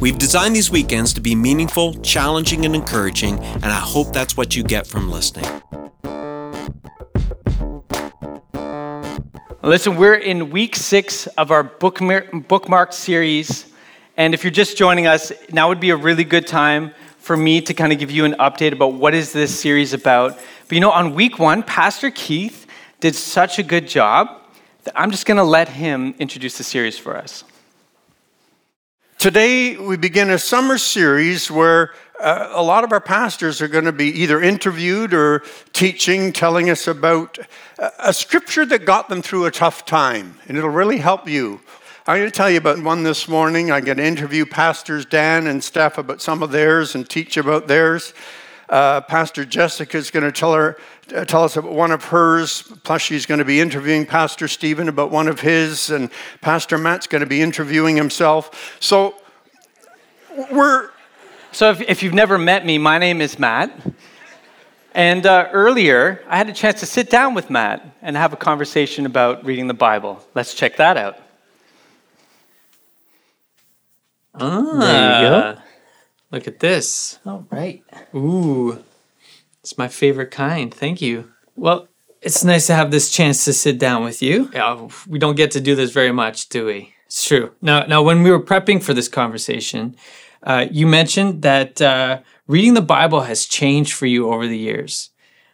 We've designed these weekends to be meaningful, challenging, and encouraging, and I hope that's what you get from listening. Listen, we're in week six of our bookmark, bookmark series. And if you're just joining us, now would be a really good time for me to kind of give you an update about what is this series about. But you know, on week one, Pastor Keith did such a good job that I'm just going to let him introduce the series for us. Today, we begin a summer series where uh, a lot of our pastors are going to be either interviewed or teaching, telling us about a scripture that got them through a tough time, and it'll really help you. I'm going to tell you about one this morning. I'm going to interview pastors Dan and Steph about some of theirs and teach about theirs. Uh, Pastor Jessica is going to tell her, uh, tell us about one of hers. Plus, she's going to be interviewing Pastor Stephen about one of his, and Pastor Matt's going to be interviewing himself. So we're. So, if, if you've never met me, my name is Matt. And uh, earlier, I had a chance to sit down with Matt and have a conversation about reading the Bible. Let's check that out. Ah, there you go. Look at this. All right. Ooh, it's my favorite kind. Thank you. Well, it's nice to have this chance to sit down with you. Yeah, we don't get to do this very much, do we? It's true. Now, now, when we were prepping for this conversation, uh, you mentioned that uh, reading the Bible has changed for you over the years.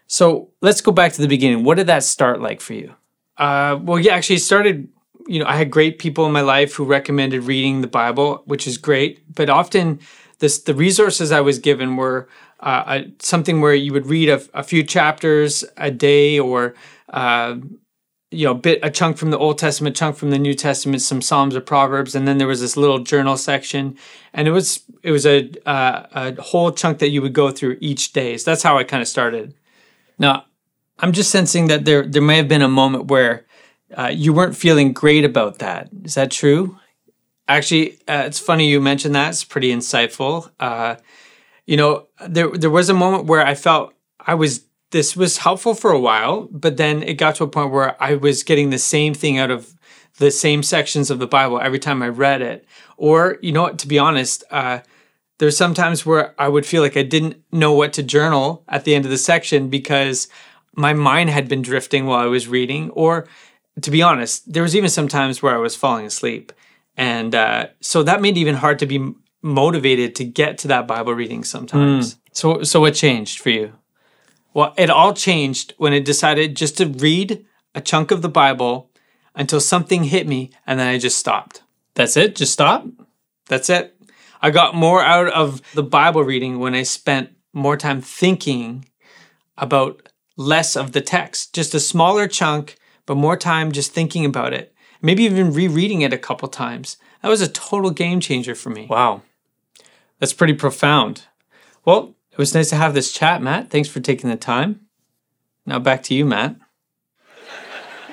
So let's go back to the beginning. What did that start like for you? Uh, well, yeah, actually, it started. You know, I had great people in my life who recommended reading the Bible, which is great. But often, this the resources I was given were uh, something where you would read a, a, few chapters a day, or uh, you know, bit a chunk from the Old Testament, chunk from the New Testament, some Psalms or Proverbs, and then there was this little journal section, and it was it was a uh, a whole chunk that you would go through each day. So that's how I kind of started. Now, I'm just sensing that there there may have been a moment where uh, you weren't feeling great about that. Is that true? Actually, uh, it's funny you mentioned that. It's pretty insightful. Uh, you know, there there was a moment where I felt I was this was helpful for a while, but then it got to a point where I was getting the same thing out of the same sections of the Bible every time I read it. Or, you know, to be honest, uh, there's sometimes where I would feel like I didn't know what to journal at the end of the section because my mind had been drifting while I was reading. Or, to be honest, there was even some times where I was falling asleep. And uh, so that made it even hard to be motivated to get to that Bible reading sometimes. Mm. So, so what changed for you? Well, it all changed when I decided just to read a chunk of the Bible until something hit me and then I just stopped. That's it? Just stop? That's it. I got more out of the Bible reading when I spent more time thinking about less of the text, just a smaller chunk, but more time just thinking about it maybe even rereading it a couple times. That was a total game changer for me. Wow. That's pretty profound. Well, it was nice to have this chat, Matt. Thanks for taking the time. Now back to you, Matt.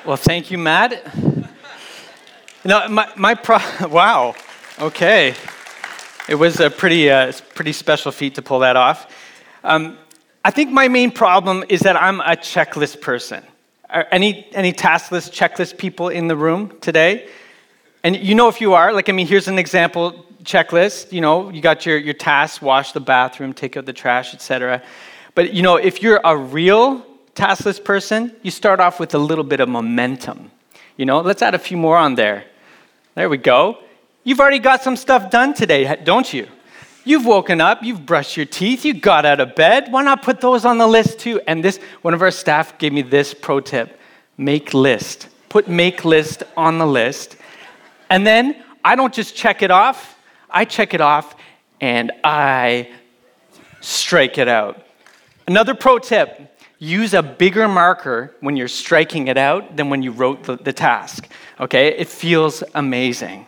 Well, thank you, Matt. No, my, my pro, wow. Okay. It was a pretty, uh, pretty special feat to pull that off. Um, I think my main problem is that I'm a checklist person. Are any, any task list, checklist people in the room today? And you know if you are, like, I mean, here's an example checklist. You know, you got your, your tasks, wash the bathroom, take out the trash, etc. But, you know, if you're a real taskless person, you start off with a little bit of momentum. You know, let's add a few more on there. There we go. You've already got some stuff done today, don't you? You've woken up, you've brushed your teeth, you got out of bed. Why not put those on the list too? And this, one of our staff gave me this pro tip make list. Put make list on the list. And then I don't just check it off, I check it off and I strike it out. Another pro tip use a bigger marker when you're striking it out than when you wrote the, the task. Okay? It feels amazing.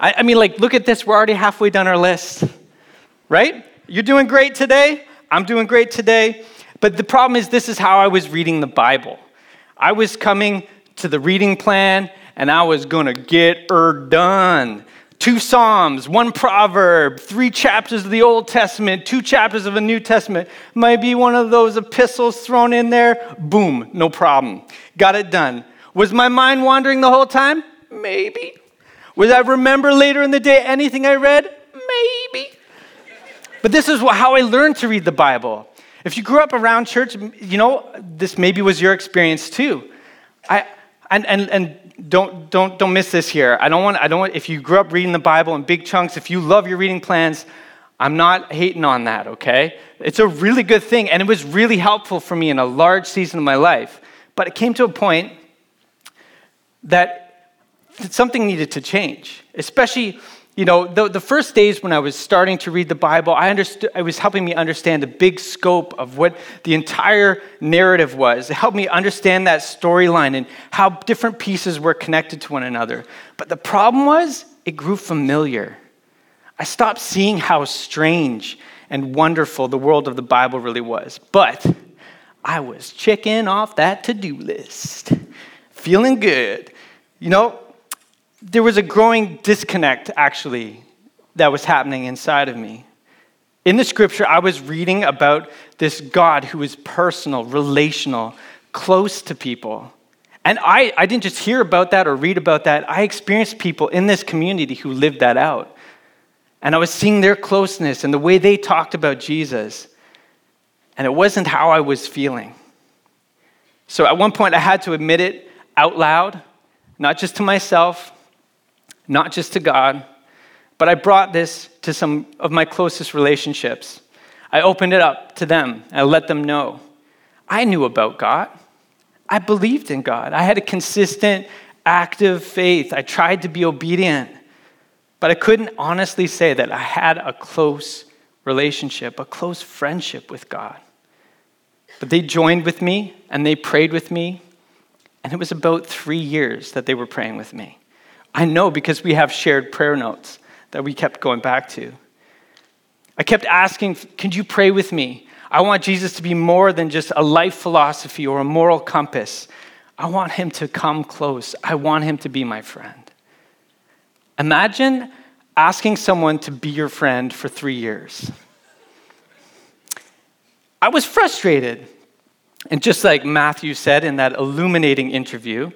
I, I mean, like, look at this, we're already halfway done our list right? You're doing great today. I'm doing great today. But the problem is, this is how I was reading the Bible. I was coming to the reading plan and I was going to get her done. Two Psalms, one proverb, three chapters of the Old Testament, two chapters of the New Testament. Might be one of those epistles thrown in there. Boom, no problem. Got it done. Was my mind wandering the whole time? Maybe. Would I remember later in the day anything I read? Maybe. But this is how I learned to read the Bible. If you grew up around church, you know, this maybe was your experience too. I, and, and, and don't, don't, don't miss this here. I don't want, I don't want, if you grew up reading the Bible in big chunks, if you love your reading plans, I'm not hating on that, okay? It's a really good thing, and it was really helpful for me in a large season of my life. But it came to a point that something needed to change, especially you know, the, the first days when I was starting to read the Bible, I understood, it was helping me understand the big scope of what the entire narrative was. It helped me understand that storyline and how different pieces were connected to one another. But the problem was, it grew familiar. I stopped seeing how strange and wonderful the world of the Bible really was. But I was checking off that to do list, feeling good. You know, there was a growing disconnect, actually, that was happening inside of me. In the scripture, I was reading about this God who is personal, relational, close to people. And I, I didn't just hear about that or read about that. I experienced people in this community who lived that out. And I was seeing their closeness and the way they talked about Jesus. And it wasn't how I was feeling. So at one point, I had to admit it out loud, not just to myself, not just to God, but I brought this to some of my closest relationships. I opened it up to them. I let them know. I knew about God. I believed in God. I had a consistent, active faith. I tried to be obedient, but I couldn't honestly say that I had a close relationship, a close friendship with God. But they joined with me and they prayed with me, and it was about three years that they were praying with me. I know because we have shared prayer notes that we kept going back to. I kept asking, Can you pray with me? I want Jesus to be more than just a life philosophy or a moral compass. I want him to come close. I want him to be my friend. Imagine asking someone to be your friend for three years. I was frustrated. And just like Matthew said in that illuminating interview,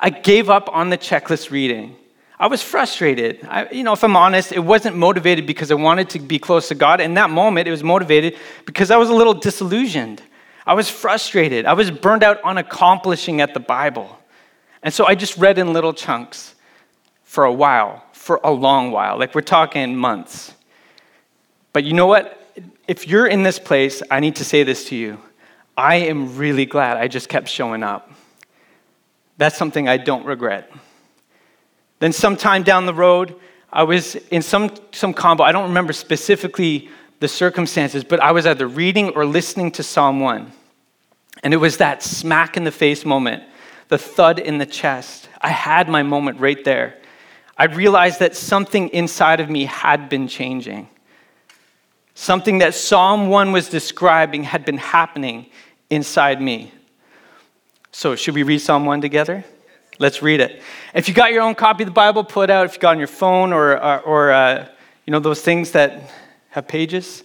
I gave up on the checklist reading. I was frustrated. I, you know, if I'm honest, it wasn't motivated because I wanted to be close to God. In that moment, it was motivated because I was a little disillusioned. I was frustrated. I was burned out on accomplishing at the Bible. And so I just read in little chunks for a while, for a long while. Like we're talking months. But you know what? If you're in this place, I need to say this to you. I am really glad I just kept showing up. That's something I don't regret. Then, sometime down the road, I was in some, some combo. I don't remember specifically the circumstances, but I was either reading or listening to Psalm 1. And it was that smack in the face moment, the thud in the chest. I had my moment right there. I realized that something inside of me had been changing. Something that Psalm 1 was describing had been happening inside me. So, should we read Psalm 1 together? Let's read it. If you got your own copy of the Bible, pull it out. If you got on your phone or, or, or uh, you know, those things that have pages,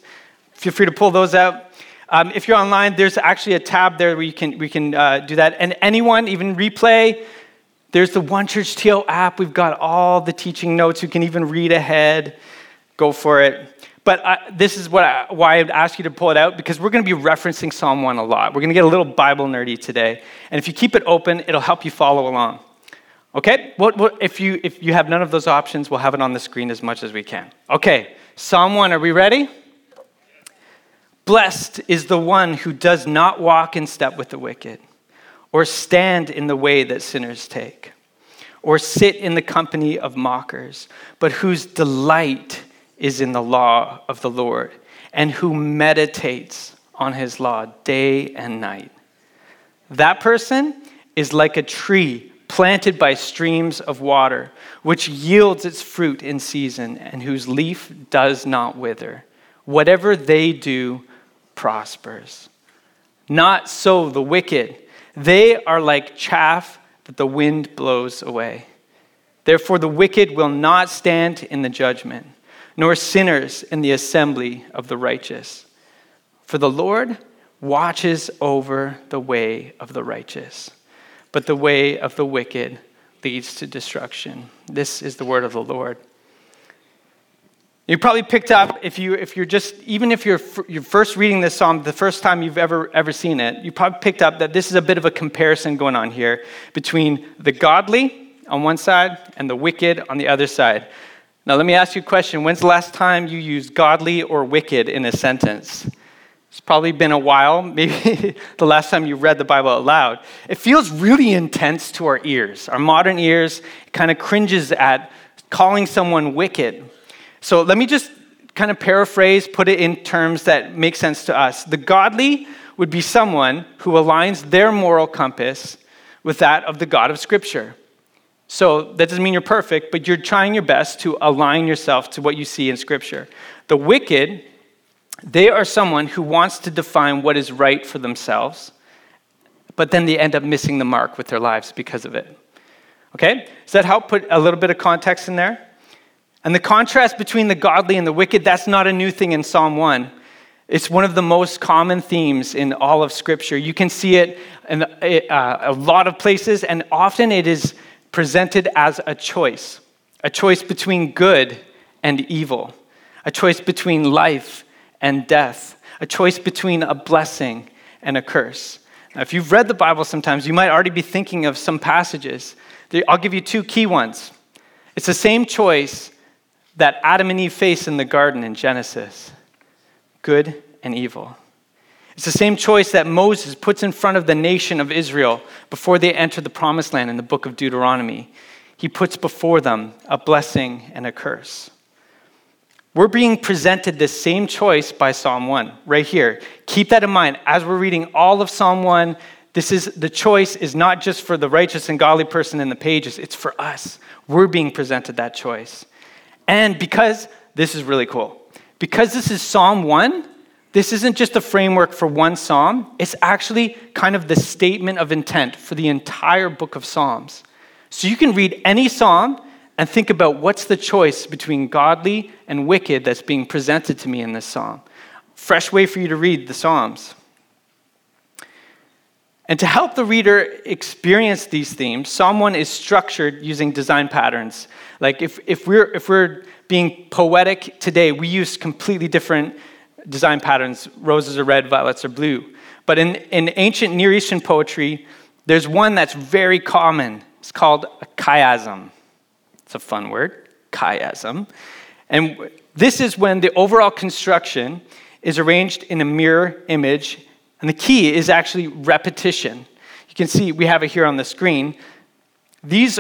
feel free to pull those out. Um, if you're online, there's actually a tab there where you can, we can uh, do that. And anyone, even replay, there's the One Church TO app. We've got all the teaching notes. You can even read ahead. Go for it. But I, this is what I, why I'd ask you to pull it out because we're going to be referencing Psalm 1 a lot. We're going to get a little Bible nerdy today. And if you keep it open, it'll help you follow along. Okay? Well, well, if, you, if you have none of those options, we'll have it on the screen as much as we can. Okay, Psalm 1, are we ready? Blessed is the one who does not walk in step with the wicked, or stand in the way that sinners take, or sit in the company of mockers, but whose delight is in the law of the Lord, and who meditates on his law day and night. That person is like a tree planted by streams of water, which yields its fruit in season, and whose leaf does not wither. Whatever they do prospers. Not so the wicked. They are like chaff that the wind blows away. Therefore, the wicked will not stand in the judgment, nor sinners in the assembly of the righteous. For the Lord watches over the way of the righteous, but the way of the wicked leads to destruction. This is the word of the Lord. You probably picked up if you if you're just even if you're you're first reading this psalm the first time you've ever ever seen it, you probably picked up that this is a bit of a comparison going on here between the godly on one side and the wicked on the other side. Now let me ask you a question. When's the last time you used godly or wicked in a sentence? It's probably been a while, maybe the last time you read the Bible aloud. It feels really intense to our ears. Our modern ears kind of cringes at calling someone wicked. So let me just kind of paraphrase, put it in terms that make sense to us. The godly would be someone who aligns their moral compass with that of the God of Scripture. So that doesn't mean you're perfect, but you're trying your best to align yourself to what you see in Scripture. The wicked, they are someone who wants to define what is right for themselves, but then they end up missing the mark with their lives because of it. Okay? Does that help put a little bit of context in there? And the contrast between the godly and the wicked, that's not a new thing in Psalm 1. It's one of the most common themes in all of Scripture. You can see it in uh, a lot of places, and often it is presented as a choice a choice between good and evil, a choice between life and death, a choice between a blessing and a curse. Now, if you've read the Bible sometimes, you might already be thinking of some passages. I'll give you two key ones. It's the same choice that Adam and Eve face in the garden in Genesis good and evil. It's the same choice that Moses puts in front of the nation of Israel before they enter the promised land in the book of Deuteronomy. He puts before them a blessing and a curse. We're being presented this same choice by Psalm 1 right here. Keep that in mind as we're reading all of Psalm 1. This is the choice is not just for the righteous and godly person in the pages, it's for us. We're being presented that choice. And because this is really cool, because this is Psalm 1, this isn't just a framework for one psalm, it's actually kind of the statement of intent for the entire book of Psalms. So you can read any psalm and think about what's the choice between godly and wicked that's being presented to me in this psalm. Fresh way for you to read the Psalms. And to help the reader experience these themes, Psalm 1 is structured using design patterns. Like if, if, we're, if we're being poetic today, we use completely different design patterns. Roses are red, violets are blue. But in, in ancient Near Eastern poetry, there's one that's very common. It's called a chiasm. It's a fun word, chiasm. And this is when the overall construction is arranged in a mirror image and the key is actually repetition. You can see we have it here on the screen. These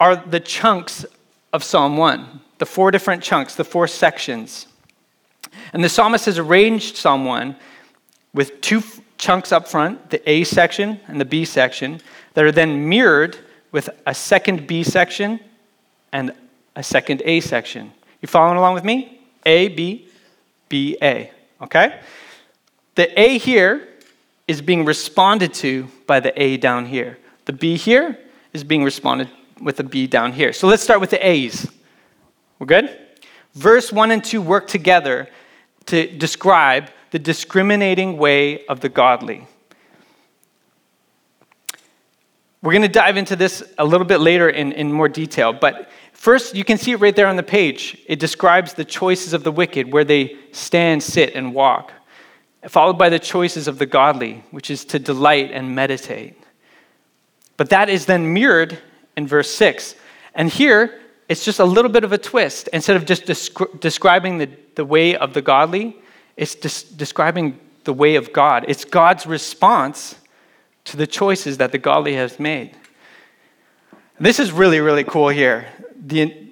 are the chunks of Psalm 1, the four different chunks, the four sections. And the psalmist has arranged Psalm 1 with two chunks up front, the A section and the B section, that are then mirrored with a second B section and a second A section. You following along with me? A, B, B, A. Okay? The A here is being responded to by the A down here. The B here is being responded with the B down here. So let's start with the A's. We're good? Verse 1 and 2 work together to describe the discriminating way of the godly. We're going to dive into this a little bit later in, in more detail, but first, you can see it right there on the page. It describes the choices of the wicked, where they stand, sit, and walk followed by the choices of the godly, which is to delight and meditate. But that is then mirrored in verse 6. And here, it's just a little bit of a twist. Instead of just descri- describing the, the way of the godly, it's des- describing the way of God. It's God's response to the choices that the godly has made. This is really, really cool here. The,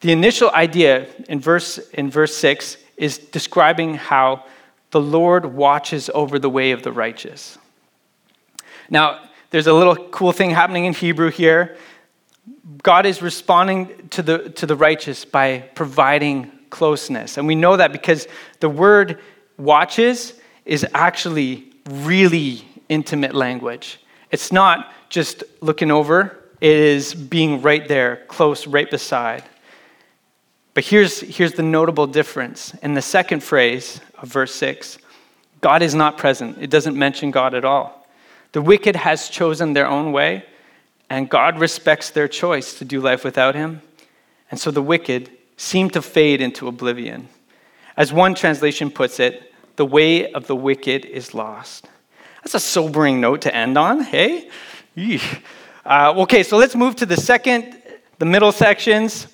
the initial idea in verse, in verse 6 is describing how the Lord watches over the way of the righteous. Now, there's a little cool thing happening in Hebrew here. God is responding to the, to the righteous by providing closeness. And we know that because the word watches is actually really intimate language. It's not just looking over, it is being right there, close, right beside. But here's, here's the notable difference. In the second phrase of verse 6, God is not present. It doesn't mention God at all. The wicked has chosen their own way, and God respects their choice to do life without him. And so the wicked seem to fade into oblivion. As one translation puts it, the way of the wicked is lost. That's a sobering note to end on, hey? Uh, okay, so let's move to the second, the middle sections,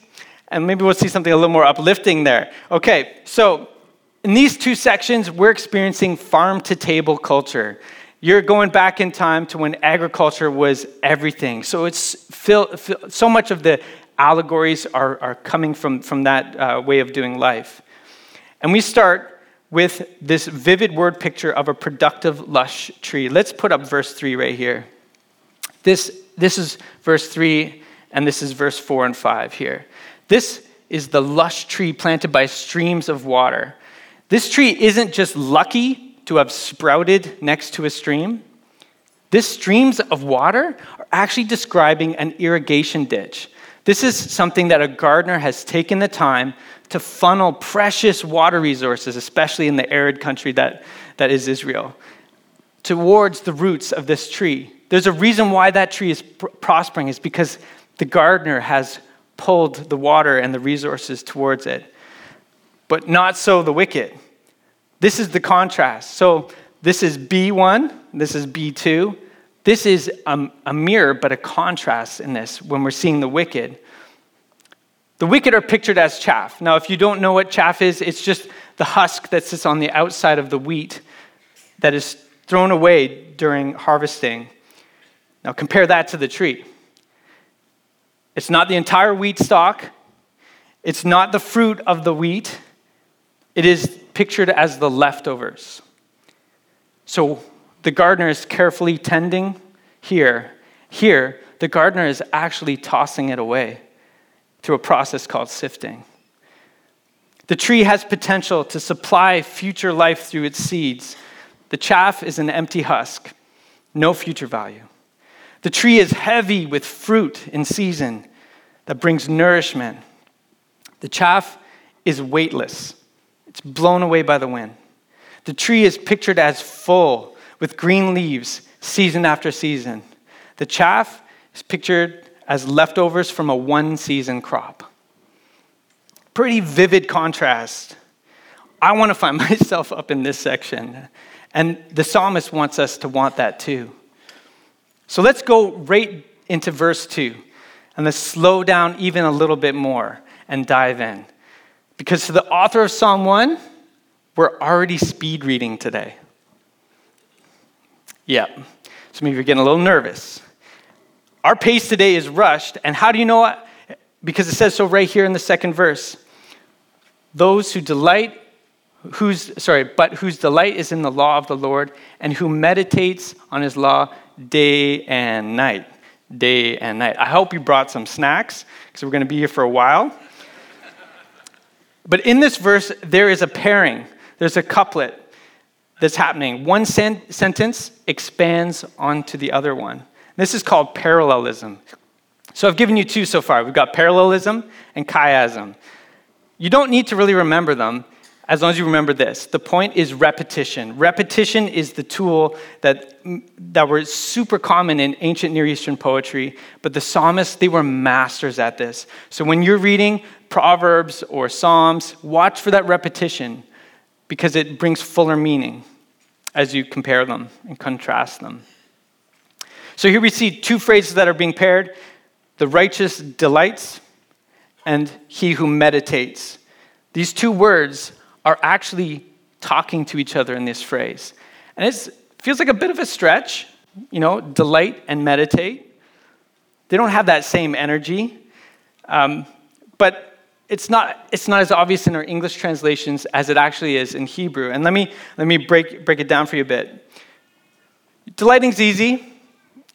and maybe we'll see something a little more uplifting there. Okay, so in these two sections, we're experiencing farm to table culture. You're going back in time to when agriculture was everything. So it's fill, fill, so much of the allegories are, are coming from, from that uh, way of doing life. And we start with this vivid word picture of a productive, lush tree. Let's put up verse 3 right here. This, this is verse 3, and this is verse 4 and 5 here. This is the lush tree planted by streams of water. This tree isn't just lucky to have sprouted next to a stream. This streams of water are actually describing an irrigation ditch. This is something that a gardener has taken the time to funnel precious water resources, especially in the arid country that, that is Israel, towards the roots of this tree. There's a reason why that tree is pr- prospering, is because the gardener has pulled the water and the resources towards it. But not so the wicked. This is the contrast. So this is B1, this is B2. This is a, a mirror, but a contrast in this when we're seeing the wicked. The wicked are pictured as chaff. Now, if you don't know what chaff is, it's just the husk that sits on the outside of the wheat that is thrown away during harvesting. Now, compare that to the tree. It's not the entire wheat stalk, it's not the fruit of the wheat, it is pictured as the leftovers. So, the gardener is carefully tending here. Here, the gardener is actually tossing it away through a process called sifting. The tree has potential to supply future life through its seeds. The chaff is an empty husk, no future value. The tree is heavy with fruit in season that brings nourishment. The chaff is weightless, it's blown away by the wind. The tree is pictured as full with green leaves season after season. The chaff is pictured as leftovers from a one season crop. Pretty vivid contrast. I want to find myself up in this section. And the psalmist wants us to want that too. So let's go right into verse 2 and let's slow down even a little bit more and dive in. Because to the author of Psalm 1, we're already speed reading today. Yeah. Some of you are getting a little nervous. Our pace today is rushed. And how do you know? Because it says so right here in the second verse. Those who delight, whose, sorry, but whose delight is in the law of the Lord and who meditates on his law day and night. Day and night. I hope you brought some snacks because we're going to be here for a while. But in this verse, there is a pairing, there's a couplet that's happening. One sen- sentence expands onto the other one. This is called parallelism. So I've given you two so far. We've got parallelism and chiasm. You don't need to really remember them as long as you remember this. The point is repetition. Repetition is the tool that, that were super common in ancient Near Eastern poetry, but the psalmists, they were masters at this. So when you're reading Proverbs or Psalms, watch for that repetition because it brings fuller meaning as you compare them and contrast them. So here we see two phrases that are being paired the righteous delights and he who meditates. These two words are actually talking to each other in this phrase. And it feels like a bit of a stretch, you know, delight and meditate. They don't have that same energy. Um, but it's not, it's not as obvious in our English translations as it actually is in Hebrew. And let me, let me break, break it down for you a bit. Delighting's easy,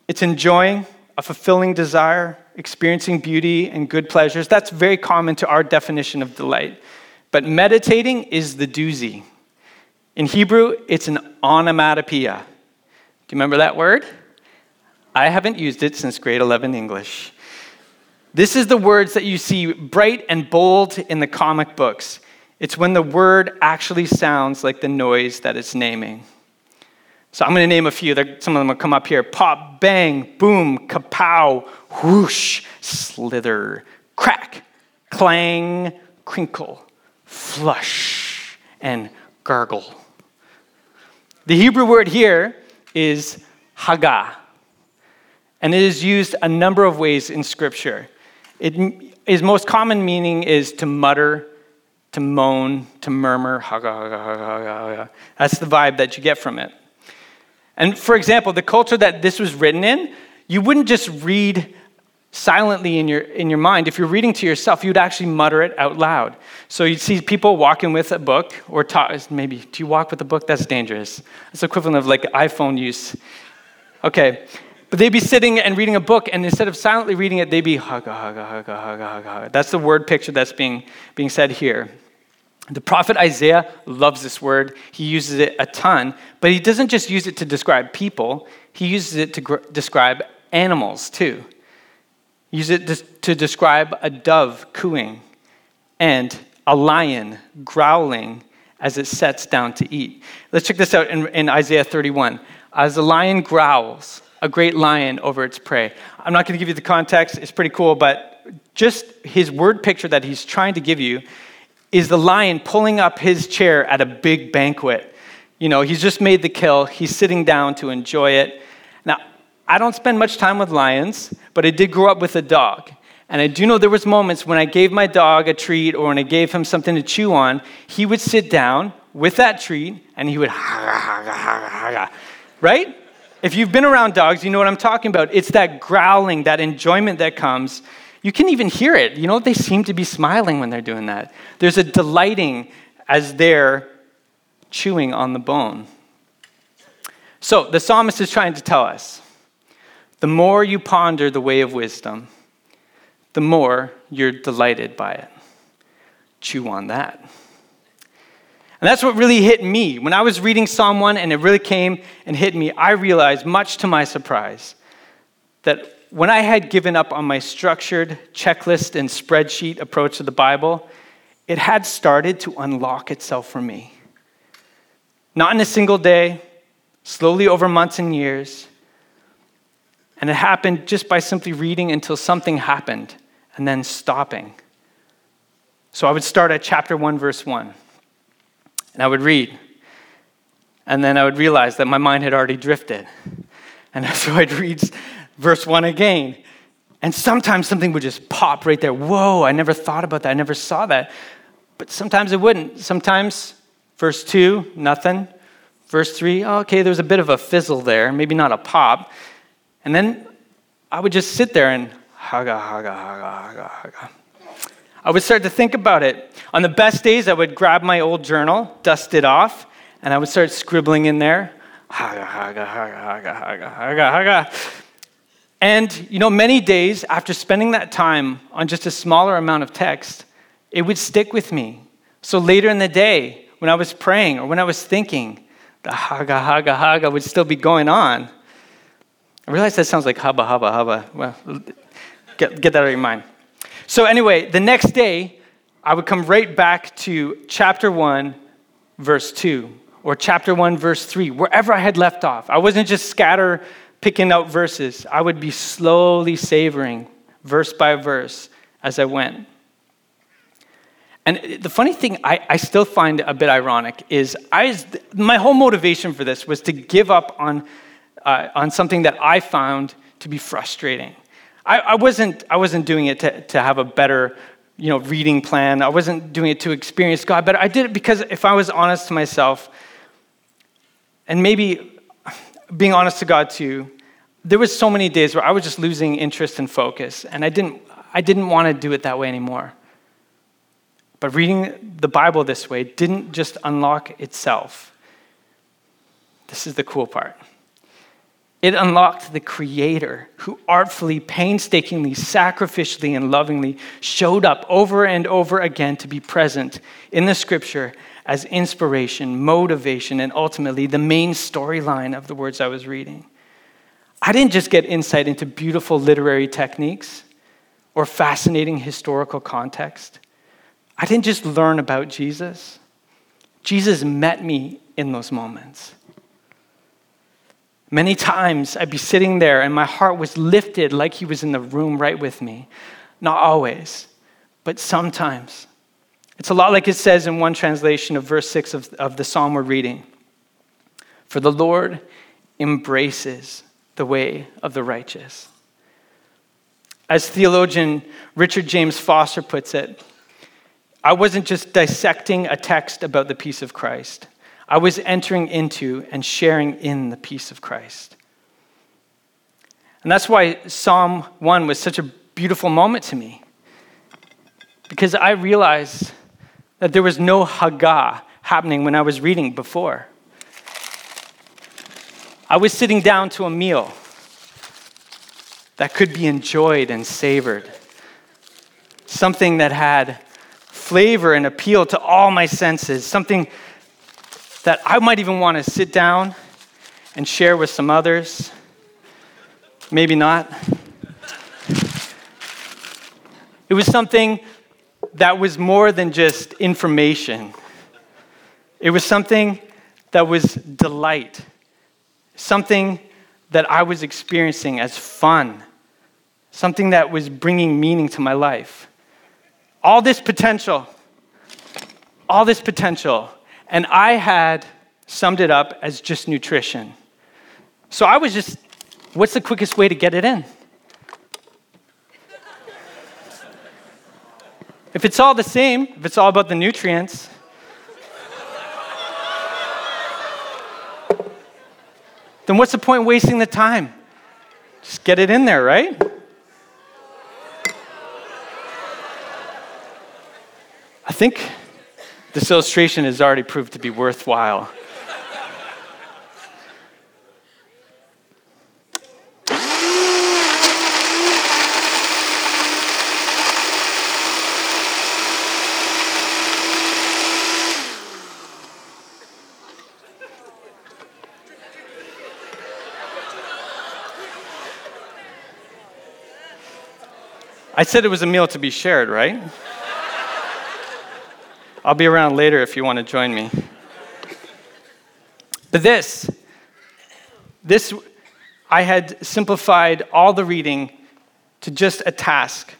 it's enjoying a fulfilling desire, experiencing beauty and good pleasures. That's very common to our definition of delight. But meditating is the doozy. In Hebrew, it's an onomatopoeia. Do you remember that word? I haven't used it since grade 11 English. This is the words that you see bright and bold in the comic books. It's when the word actually sounds like the noise that it's naming. So I'm going to name a few. Some of them will come up here pop, bang, boom, kapow, whoosh, slither, crack, clang, crinkle, flush, and gargle. The Hebrew word here is haga, and it is used a number of ways in Scripture. It, its most common meaning is to mutter, to moan, to murmur, haga, haga, haga, haga. That's the vibe that you get from it. And for example, the culture that this was written in, you wouldn't just read silently in your, in your mind. If you're reading to yourself, you'd actually mutter it out loud. So you'd see people walking with a book, or talk, maybe, do you walk with a book? That's dangerous. It's equivalent of like iPhone use. Okay. But they'd be sitting and reading a book, and instead of silently reading it, they'd be haga, haga, haga, haga, haga. That's the word picture that's being, being said here. The prophet Isaiah loves this word. He uses it a ton, but he doesn't just use it to describe people, he uses it to gr- describe animals too. He uses it to describe a dove cooing and a lion growling as it sets down to eat. Let's check this out in, in Isaiah 31. As a lion growls, a great lion over its prey. I'm not going to give you the context, it's pretty cool, but just his word picture that he's trying to give you is the lion pulling up his chair at a big banquet. You know, he's just made the kill, he's sitting down to enjoy it. I don't spend much time with lions, but I did grow up with a dog. And I do know there was moments when I gave my dog a treat or when I gave him something to chew on, he would sit down with that treat and he would right? If you've been around dogs, you know what I'm talking about. It's that growling, that enjoyment that comes you can even hear it. You know, they seem to be smiling when they're doing that. There's a delighting as they're chewing on the bone. So the psalmist is trying to tell us the more you ponder the way of wisdom, the more you're delighted by it. Chew on that. And that's what really hit me. When I was reading Psalm 1 and it really came and hit me, I realized, much to my surprise, that when I had given up on my structured checklist and spreadsheet approach to the Bible, it had started to unlock itself for me. Not in a single day, slowly over months and years. And it happened just by simply reading until something happened and then stopping. So I would start at chapter 1, verse 1, and I would read. And then I would realize that my mind had already drifted. And so I'd read verse 1 again. And sometimes something would just pop right there. Whoa, I never thought about that. I never saw that. But sometimes it wouldn't. Sometimes, verse 2, nothing. Verse 3, oh, okay, there was a bit of a fizzle there, maybe not a pop. And then I would just sit there and haga, haga, haga, haga, haga. I would start to think about it. On the best days, I would grab my old journal, dust it off, and I would start scribbling in there. Haga, haga, haga, haga, haga, haga, haga. And, you know, many days after spending that time on just a smaller amount of text, it would stick with me. So later in the day, when I was praying or when I was thinking, the haga, haga, haga would still be going on. I realize that sounds like hubba, hubba, hubba. Well, get, get that out of your mind. So, anyway, the next day, I would come right back to chapter 1, verse 2, or chapter 1, verse 3, wherever I had left off. I wasn't just scatter picking out verses. I would be slowly savoring verse by verse as I went. And the funny thing I, I still find a bit ironic is I, my whole motivation for this was to give up on, uh, on something that I found to be frustrating. I, I, wasn't, I wasn't doing it to, to have a better you know, reading plan. I wasn't doing it to experience God, but I did it because if I was honest to myself, and maybe being honest to God too, there was so many days where I was just losing interest and focus, and I didn't, I didn't want to do it that way anymore. But reading the Bible this way didn't just unlock itself. This is the cool part. It unlocked the Creator who artfully, painstakingly, sacrificially, and lovingly showed up over and over again to be present in the Scripture as inspiration, motivation, and ultimately the main storyline of the words I was reading. I didn't just get insight into beautiful literary techniques or fascinating historical context. I didn't just learn about Jesus. Jesus met me in those moments. Many times I'd be sitting there and my heart was lifted like he was in the room right with me. Not always, but sometimes. It's a lot like it says in one translation of verse 6 of, of the psalm we're reading For the Lord embraces the way of the righteous. As theologian Richard James Foster puts it, I wasn't just dissecting a text about the peace of Christ, I was entering into and sharing in the peace of Christ. And that's why Psalm 1 was such a beautiful moment to me, because I realized that there was no haga happening when I was reading before. I was sitting down to a meal that could be enjoyed and savored, something that had flavor and appeal to all my senses, something that I might even want to sit down and share with some others. Maybe not. It was something that was more than just information, it was something that was delight, something that I was experiencing as fun, something that was bringing meaning to my life. All this potential, all this potential and I had summed it up as just nutrition. So I was just, what's the quickest way to get it in? If it's all the same, if it's all about the nutrients, then what's the point wasting the time? Just get it in there, right? I think this illustration has already proved to be worthwhile. I said it was a meal to be shared, right? I'll be around later if you want to join me. But this, this, I had simplified all the reading to just a task,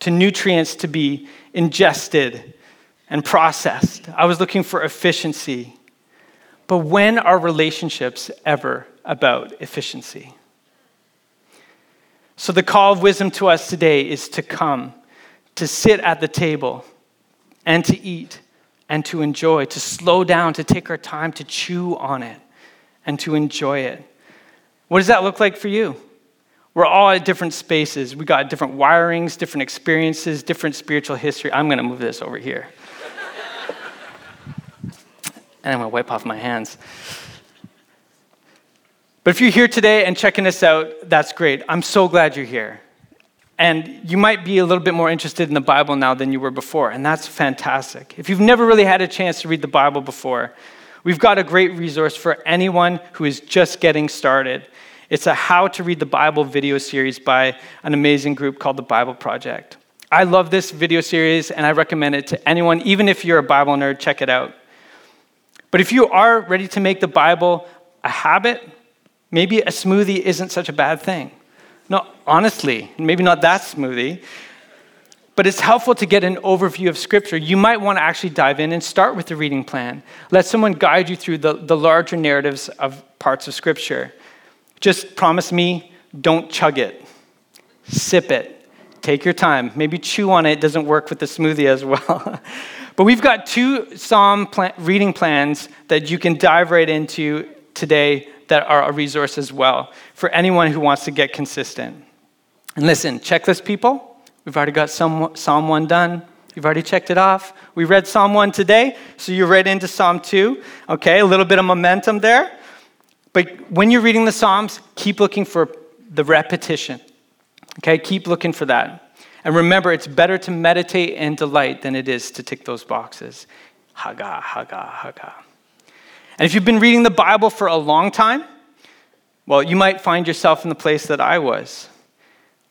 to nutrients to be ingested and processed. I was looking for efficiency. But when are relationships ever about efficiency? So, the call of wisdom to us today is to come, to sit at the table, and to eat and to enjoy, to slow down, to take our time to chew on it and to enjoy it. What does that look like for you? We're all at different spaces. We got different wirings, different experiences, different spiritual history. I'm going to move this over here. and I'm going to wipe off my hands. But if you're here today and checking us out, that's great. I'm so glad you're here. And you might be a little bit more interested in the Bible now than you were before, and that's fantastic. If you've never really had a chance to read the Bible before, we've got a great resource for anyone who is just getting started. It's a How to Read the Bible video series by an amazing group called the Bible Project. I love this video series and I recommend it to anyone, even if you're a Bible nerd, check it out. But if you are ready to make the Bible a habit, maybe a smoothie isn't such a bad thing. No, honestly, maybe not that smoothie, but it's helpful to get an overview of Scripture. You might want to actually dive in and start with the reading plan. Let someone guide you through the, the larger narratives of parts of Scripture. Just promise me, don't chug it, sip it, take your time. Maybe chew on it, doesn't work with the smoothie as well. but we've got two Psalm plan- reading plans that you can dive right into today that are a resource as well for anyone who wants to get consistent. And listen, checklist people, we've already got some, Psalm 1 done. You've already checked it off. We read Psalm 1 today, so you're right into Psalm 2. Okay, a little bit of momentum there. But when you're reading the Psalms, keep looking for the repetition. Okay, keep looking for that. And remember, it's better to meditate and delight than it is to tick those boxes. Haga, Haga, Haga. And if you've been reading the Bible for a long time, well, you might find yourself in the place that I was.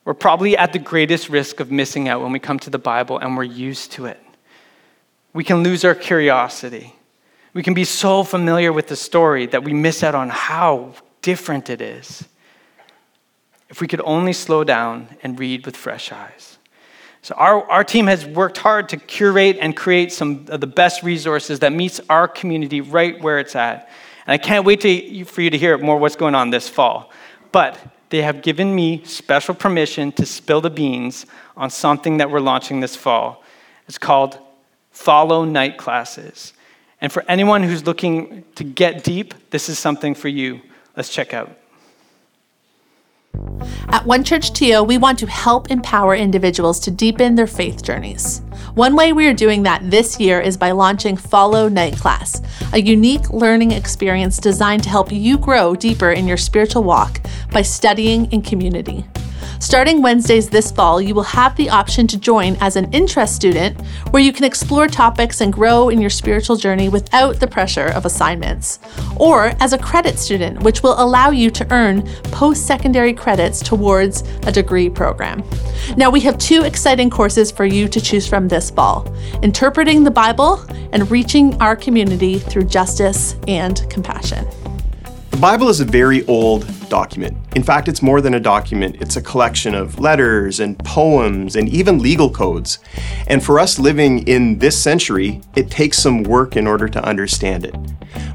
We're probably at the greatest risk of missing out when we come to the Bible and we're used to it. We can lose our curiosity. We can be so familiar with the story that we miss out on how different it is. If we could only slow down and read with fresh eyes. So our, our team has worked hard to curate and create some of the best resources that meets our community right where it's at. And I can't wait to, for you to hear more what's going on this fall. But they have given me special permission to spill the beans on something that we're launching this fall. It's called Follow Night Classes. And for anyone who's looking to get deep, this is something for you. Let's check out. At One Church TO, we want to help empower individuals to deepen their faith journeys. One way we are doing that this year is by launching Follow Night Class, a unique learning experience designed to help you grow deeper in your spiritual walk by studying in community. Starting Wednesdays this fall, you will have the option to join as an interest student where you can explore topics and grow in your spiritual journey without the pressure of assignments, or as a credit student, which will allow you to earn post secondary credits towards a degree program. Now, we have two exciting courses for you to choose from this fall Interpreting the Bible and Reaching Our Community Through Justice and Compassion. The Bible is a very old document. In fact, it's more than a document, it's a collection of letters and poems and even legal codes. And for us living in this century, it takes some work in order to understand it.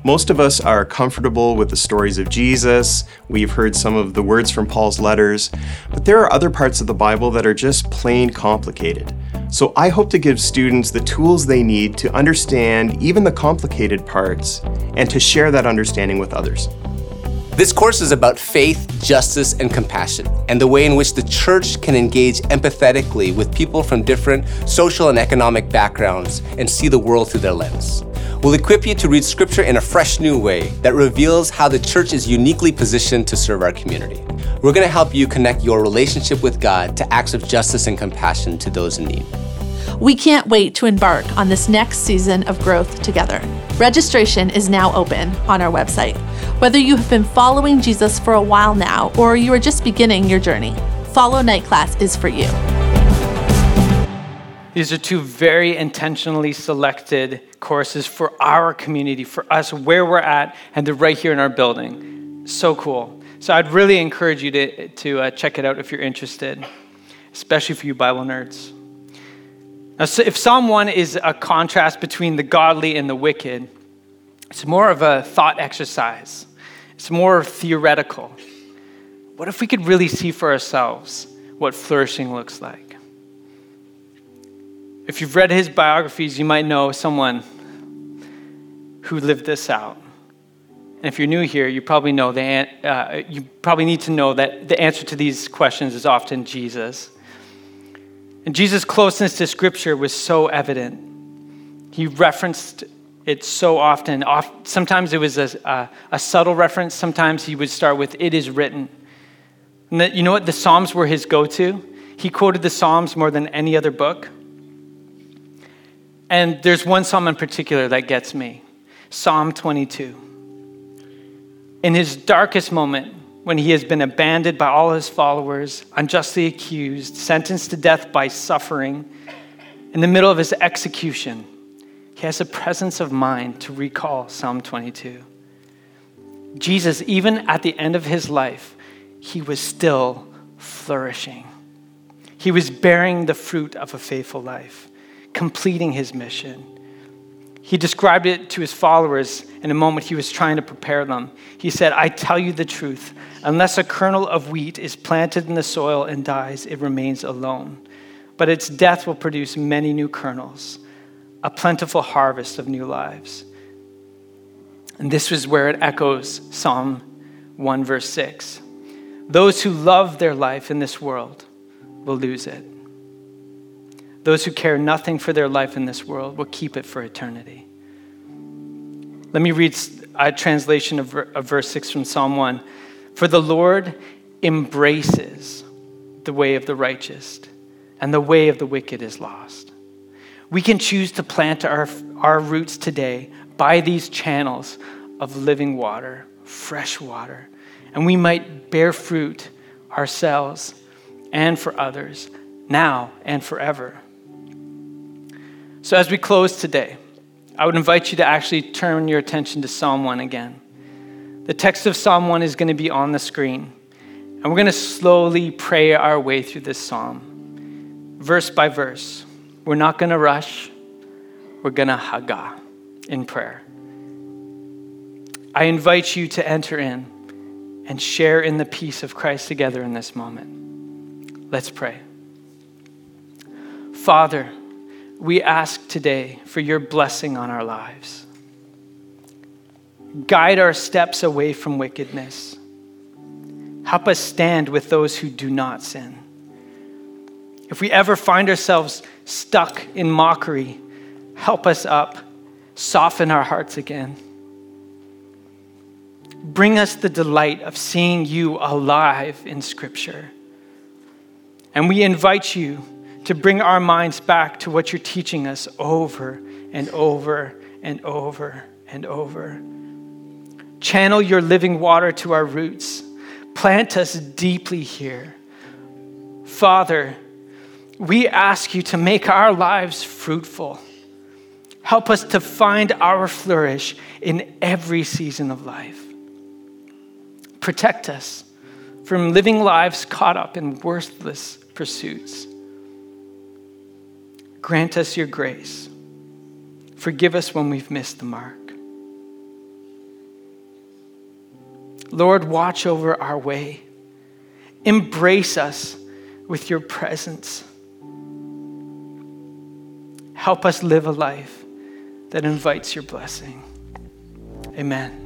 Most of us are comfortable with the stories of Jesus, we've heard some of the words from Paul's letters, but there are other parts of the Bible that are just plain complicated. So I hope to give students the tools they need to understand even the complicated parts and to share that understanding with others. This course is about faith, justice, and compassion, and the way in which the church can engage empathetically with people from different social and economic backgrounds and see the world through their lens. We'll equip you to read scripture in a fresh new way that reveals how the church is uniquely positioned to serve our community. We're going to help you connect your relationship with God to acts of justice and compassion to those in need. We can't wait to embark on this next season of growth together. Registration is now open on our website. Whether you have been following Jesus for a while now or you are just beginning your journey, Follow Night Class is for you. These are two very intentionally selected courses for our community, for us, where we're at, and they're right here in our building. So cool. So I'd really encourage you to, to uh, check it out if you're interested, especially for you Bible nerds. Now, so if Psalm 1 is a contrast between the godly and the wicked, it's more of a thought exercise, it's more theoretical. What if we could really see for ourselves what flourishing looks like? If you've read his biographies, you might know someone who lived this out. And if you're new here, you probably know the, uh, you probably need to know that the answer to these questions is often Jesus. And Jesus' closeness to Scripture was so evident. He referenced it so often. Sometimes it was a, a, a subtle reference, sometimes he would start with, It is written. And the, you know what? The Psalms were his go to. He quoted the Psalms more than any other book. And there's one psalm in particular that gets me Psalm 22. In his darkest moment, when he has been abandoned by all his followers, unjustly accused, sentenced to death by suffering, in the middle of his execution, he has a presence of mind to recall Psalm 22. Jesus, even at the end of his life, he was still flourishing. He was bearing the fruit of a faithful life, completing his mission. He described it to his followers in a moment he was trying to prepare them. He said, I tell you the truth. Unless a kernel of wheat is planted in the soil and dies, it remains alone. But its death will produce many new kernels, a plentiful harvest of new lives. And this was where it echoes Psalm 1, verse 6. Those who love their life in this world will lose it. Those who care nothing for their life in this world will keep it for eternity. Let me read a translation of, verse 6 from Psalm 1. For the Lord embraces the way of the righteous, and the way of the wicked is lost. We can choose to plant our, our roots today by these channels of living water, fresh water, and we might bear fruit ourselves and for others now and forever. So, as we close today, I would invite you to actually turn your attention to Psalm 1 again. The text of Psalm 1 is going to be on the screen, and we're going to slowly pray our way through this psalm, verse by verse. We're not going to rush, we're going to haga in prayer. I invite you to enter in and share in the peace of Christ together in this moment. Let's pray. Father, we ask today for your blessing on our lives. Guide our steps away from wickedness. Help us stand with those who do not sin. If we ever find ourselves stuck in mockery, help us up, soften our hearts again. Bring us the delight of seeing you alive in Scripture. And we invite you to bring our minds back to what you're teaching us over and over and over and over. Channel your living water to our roots. Plant us deeply here. Father, we ask you to make our lives fruitful. Help us to find our flourish in every season of life. Protect us from living lives caught up in worthless pursuits. Grant us your grace. Forgive us when we've missed the mark. Lord, watch over our way. Embrace us with your presence. Help us live a life that invites your blessing. Amen.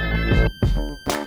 Thank you.